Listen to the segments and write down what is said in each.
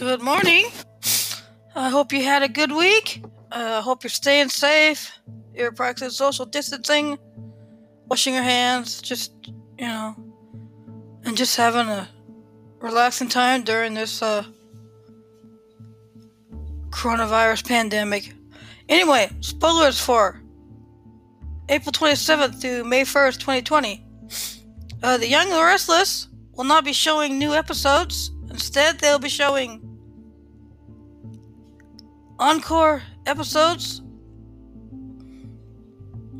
Good morning. I hope you had a good week. I uh, hope you're staying safe. You're practicing social distancing, washing your hands, just, you know, and just having a relaxing time during this uh, coronavirus pandemic. Anyway, spoilers for April 27th through May 1st, 2020. Uh, the Young and the Restless will not be showing new episodes. Instead, they'll be showing encore episodes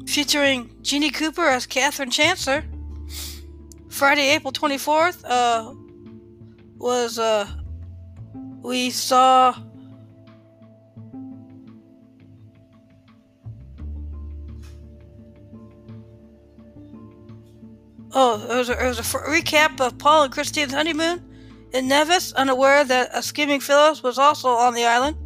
featuring Jeanne Cooper as Catherine Chancellor. Friday, April 24th, uh, was, uh, we saw Oh, it was, a, it was a recap of Paul and Christine's honeymoon in Nevis, unaware that a scheming Phyllis was also on the island.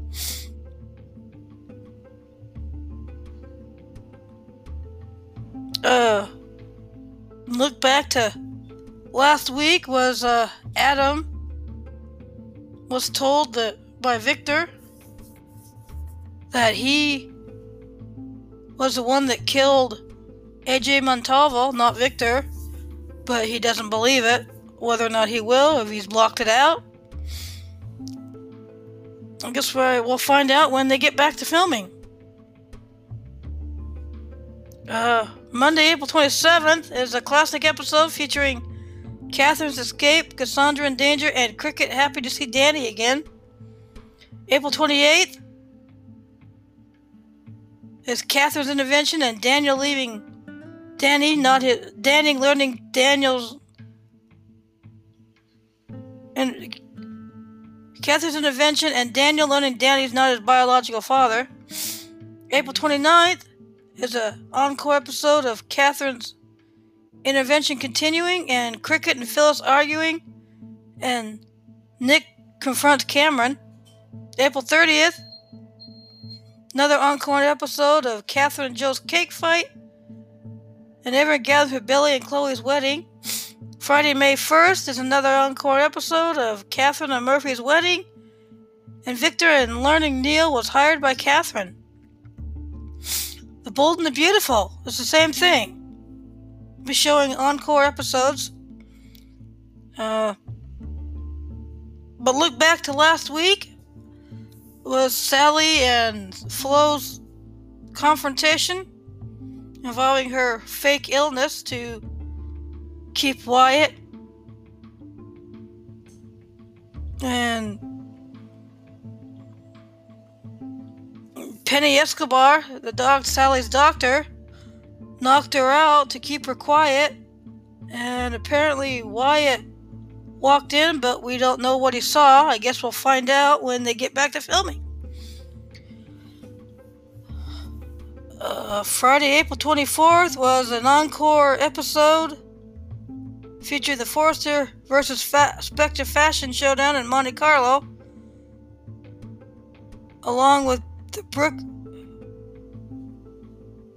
Uh, look back to last week was uh, Adam was told that by Victor that he was the one that killed AJ Montalvo, not Victor but he doesn't believe it. Whether or not he will, if he's blocked it out, I guess we'll find out when they get back to filming. Uh, Monday, April 27th is a classic episode featuring Catherine's escape, Cassandra in danger, and Cricket happy to see Danny again. April 28th is Catherine's intervention and Daniel leaving Danny, not his. Danny learning Daniel's. And Catherine's intervention and Daniel learning Danny's not his biological father. April 29th is an encore episode of Catherine's intervention continuing and Cricket and Phyllis arguing and Nick confronts Cameron. April 30th, another encore episode of Catherine and Joe's cake fight and everyone gathers for Billy and Chloe's wedding. Friday, May 1st is another encore episode of Catherine and Murphy's wedding, and Victor and Learning Neil was hired by Catherine. The Bold and the Beautiful is the same thing. We'll be showing encore episodes. Uh, but look back to last week was Sally and Flo's confrontation involving her fake illness to keep Wyatt and Penny Escobar, the dog Sally's doctor, knocked her out to keep her quiet. And apparently Wyatt walked in, but we don't know what he saw. I guess we'll find out when they get back to filming. Uh, Friday, April 24th was an encore episode. Featured the Forrester versus Fa- Spectre Fashion Showdown in Monte Carlo, along with the Brooke.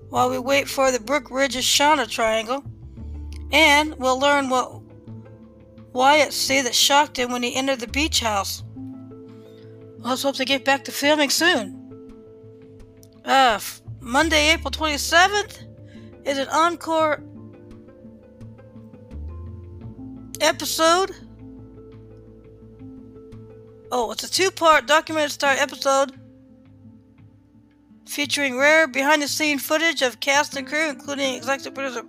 While we wait for the Brooke Ridges Shauna Triangle, and we'll learn what Wyatt said that shocked him when he entered the beach house. Let's hope to get back to filming soon. Uh, Monday, April 27th is an encore episode. Oh, it's a two part documentary style episode featuring rare behind the scene footage of cast and crew, including executive producer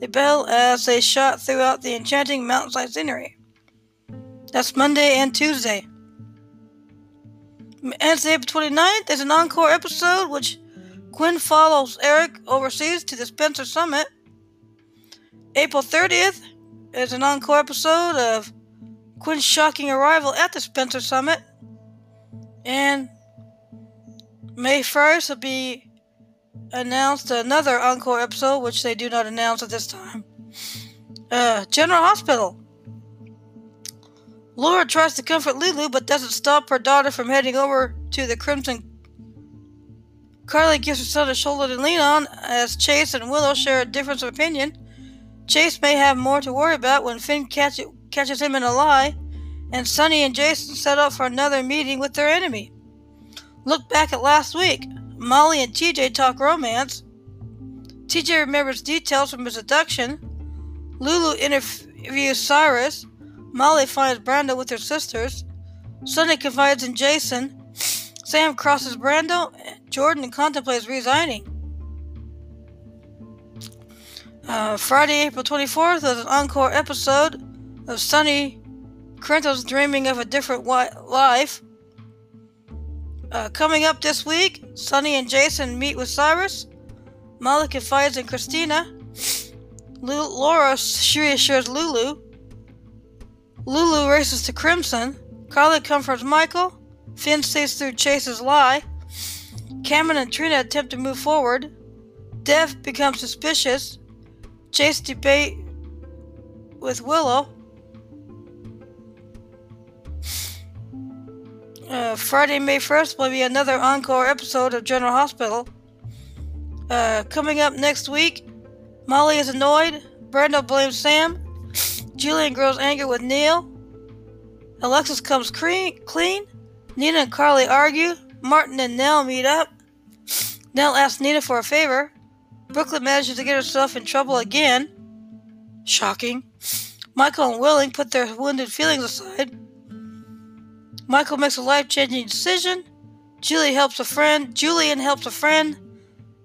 The Bell, as they shot throughout the enchanting mountainside scenery. That's Monday and Tuesday. Wednesday, April 29th is an encore episode which Quinn follows Eric overseas to the Spencer Summit. April 30th is an encore episode of Quinn's shocking arrival at the Spencer Summit. And May 1st will be announced another encore episode, which they do not announce at this time. Uh, General Hospital. Laura tries to comfort Lulu, but doesn't stop her daughter from heading over to the Crimson Carly gives her son a shoulder to lean on as Chase and Willow share a difference of opinion. Chase may have more to worry about when Finn catch, catches him in a lie, and Sonny and Jason set up for another meeting with their enemy. Look back at last week. Molly and TJ talk romance. TJ remembers details from his abduction. Lulu interviews Cyrus. Molly finds Brando with her sisters. Sonny confides in Jason. Sam crosses Brando. Jordan contemplates resigning. Uh, Friday, April 24th was an encore episode of Sonny Corinthos dreaming of a different life. Uh, coming up this week, Sonny and Jason meet with Cyrus. Molly confides in Kristina. Laura reassures Lulu. Lulu races to Crimson. Carly comforts Michael. Finn sees through Chase's lie. Cameron and Trina attempt to move forward. Dev becomes suspicious. Chase debate with Willow. Uh, Friday, May 1st will be another encore episode of General Hospital. Uh, coming up next week, Molly is annoyed. Brando blames Sam. Julian grows angry with Neil. Alexis comes clean. Nina and Carly argue. Martin and Nelle meet up. Nelle asks Nina for a favor. Brooklyn manages to get herself in trouble again. Shocking. Michael and Willow put their wounded feelings aside. Michael makes a life-changing decision. Julie helps a friend. Julian helps a friend.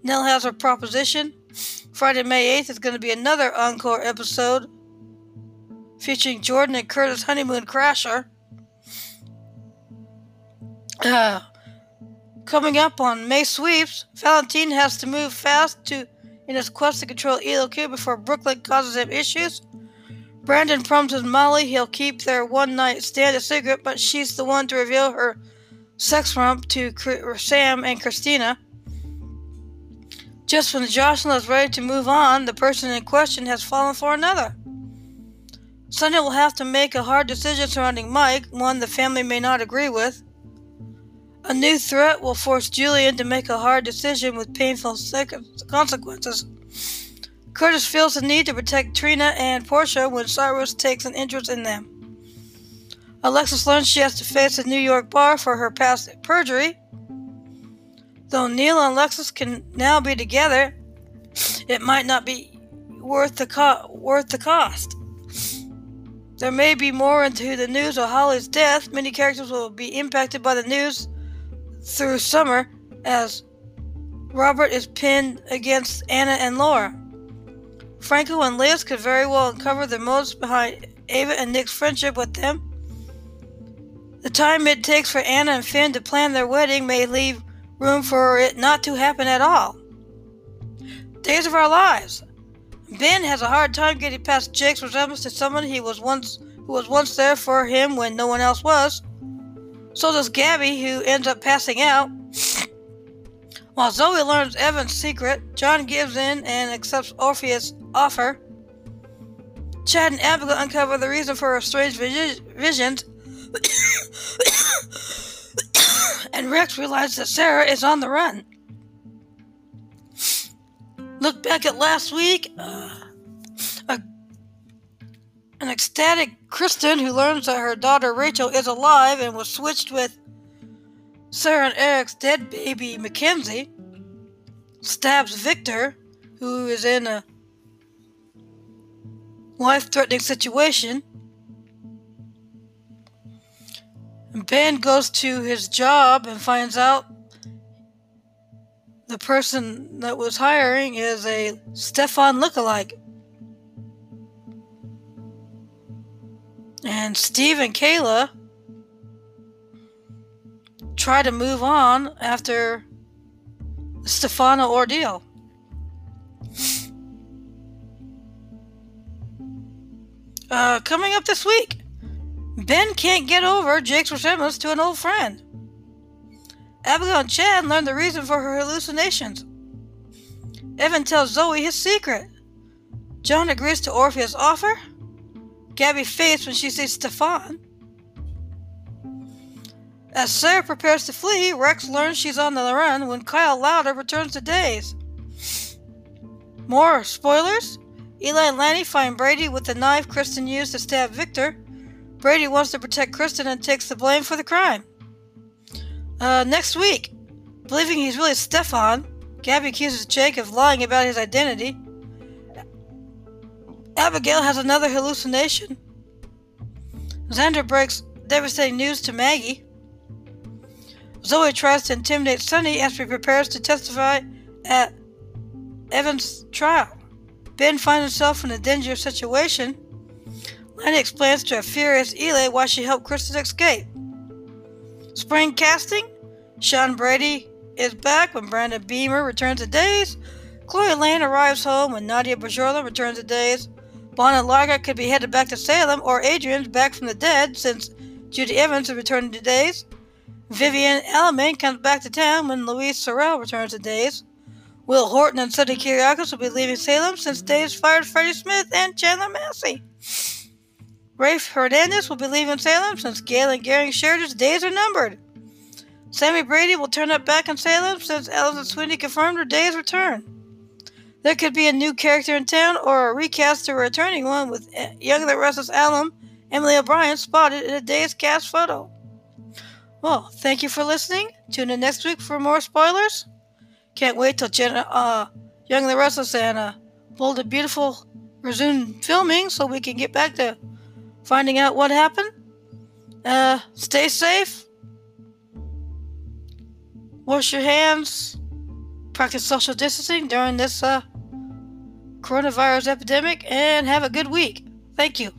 Nelle has her proposition. Friday, May 8th is going to be another encore episode featuring Jordan and Curtis Honeymoon Crasher. Uh, coming up on May sweeps, Valentine has to move fast to in his quest to control ELQ before Brooklyn causes him issues. Brandon promises Molly he'll keep their one night stand a secret, but she's the one to reveal her sex romp to Sam and Kristina. Just when Jocelyn is ready to move on, the person in question has fallen for another. Sonny will have to make a hard decision surrounding Mike, one the family may not agree with. A new threat will force Julian to make a hard decision with painful consequences. Curtis feels the need to protect Trina and Portia when Cyrus takes an interest in them. Alexis learns she has to face a New York bar for her past perjury. Though Neil and Alexis can now be together, it might not be worth the co- worth the cost. There may be more into the news of Holly's death. Many characters will be impacted by the news through summer as Robert is pinned against Anna and Laura. Franco and Liz could very well uncover the motives behind Ava and Nick's friendship with them. The time it takes for Anna and Finn to plan their wedding may leave room for it not to happen at all. Days of Our Lives. Ben has a hard time getting past Jake's resemblance to someone he was once who was once there for him when no one else was. So does Gabby, who ends up passing out. While Zoe learns Evan's secret, John gives in and accepts Orpheus' offer. Chad and Abigail uncover the reason for her strange visions. and Rex realizes that Sarah is on the run. Look back at last week. Uh, a, an ecstatic Kristen, who learns that her daughter Rachel is alive and was switched with Sarah and Eric's dead baby Mackenzie, stabs Victor, who is in a life threatening situation. Ben goes to his job and finds out the person that was hiring is a Stefan lookalike. And Steve and Kayla try to move on after Stefano ordeal. Uh, coming up this week, Ben can't get over Jake's resemblance to an old friend. Abigail and Chad learn the reason for her hallucinations. Evan tells Zoe his secret. John agrees to Orpheus' offer. Gabby faints when she sees Stefan. As Sarah prepares to flee, Rex learns she's on the run when Kyle Lowder returns to Days. More spoilers? Eli and Lani find Brady with the knife Kristen used to stab Victor. Brady wants to protect Kristen and takes the blame for the crime. Uh, next week, believing he's really Stefan, Gabby accuses Jake of lying about his identity. Abigail has another hallucination. Xander breaks devastating news to Maggie. Zoe tries to intimidate Sonny as she prepares to testify at Evan's trial. Ben finds himself in a dangerous situation. Lenny explains to a furious Eli why she helped Kristen escape. Spring casting Sean Brady is back when Brandon Beemer returns to days. Chloe Lane arrives home when Nadia Bjorlin returns to days. Bonnie Lockhart could be headed back to Salem, or Adrienne's back from the dead since Judi Evans is returning to days. Vivian Alamein comes back to town when Louise Sorel returns to days. Will Horton and Sonny Kiriakis will be leaving Salem since Days fired Freddie Smith and Chandler Massey. Rafe Hernandez will be leaving Salem since Galen Gering shared his days are numbered. Sami Brady will turn up back in Salem since Alison Sweeney confirmed her day's return. There could be a new character in town or a recast or a returning one with eh, Young the Restless Alum, Emily O'Brien spotted in a day's cast photo. Well, thank you for listening. Tune in next week for more spoilers. Can't wait till Jenna, uh, Young and the Restless and uh, Bold and Beautiful resume filming so we can get back to finding out what happened. Uh, stay safe. Wash your hands. Practice social distancing during this uh, coronavirus epidemic and have a good week. Thank you.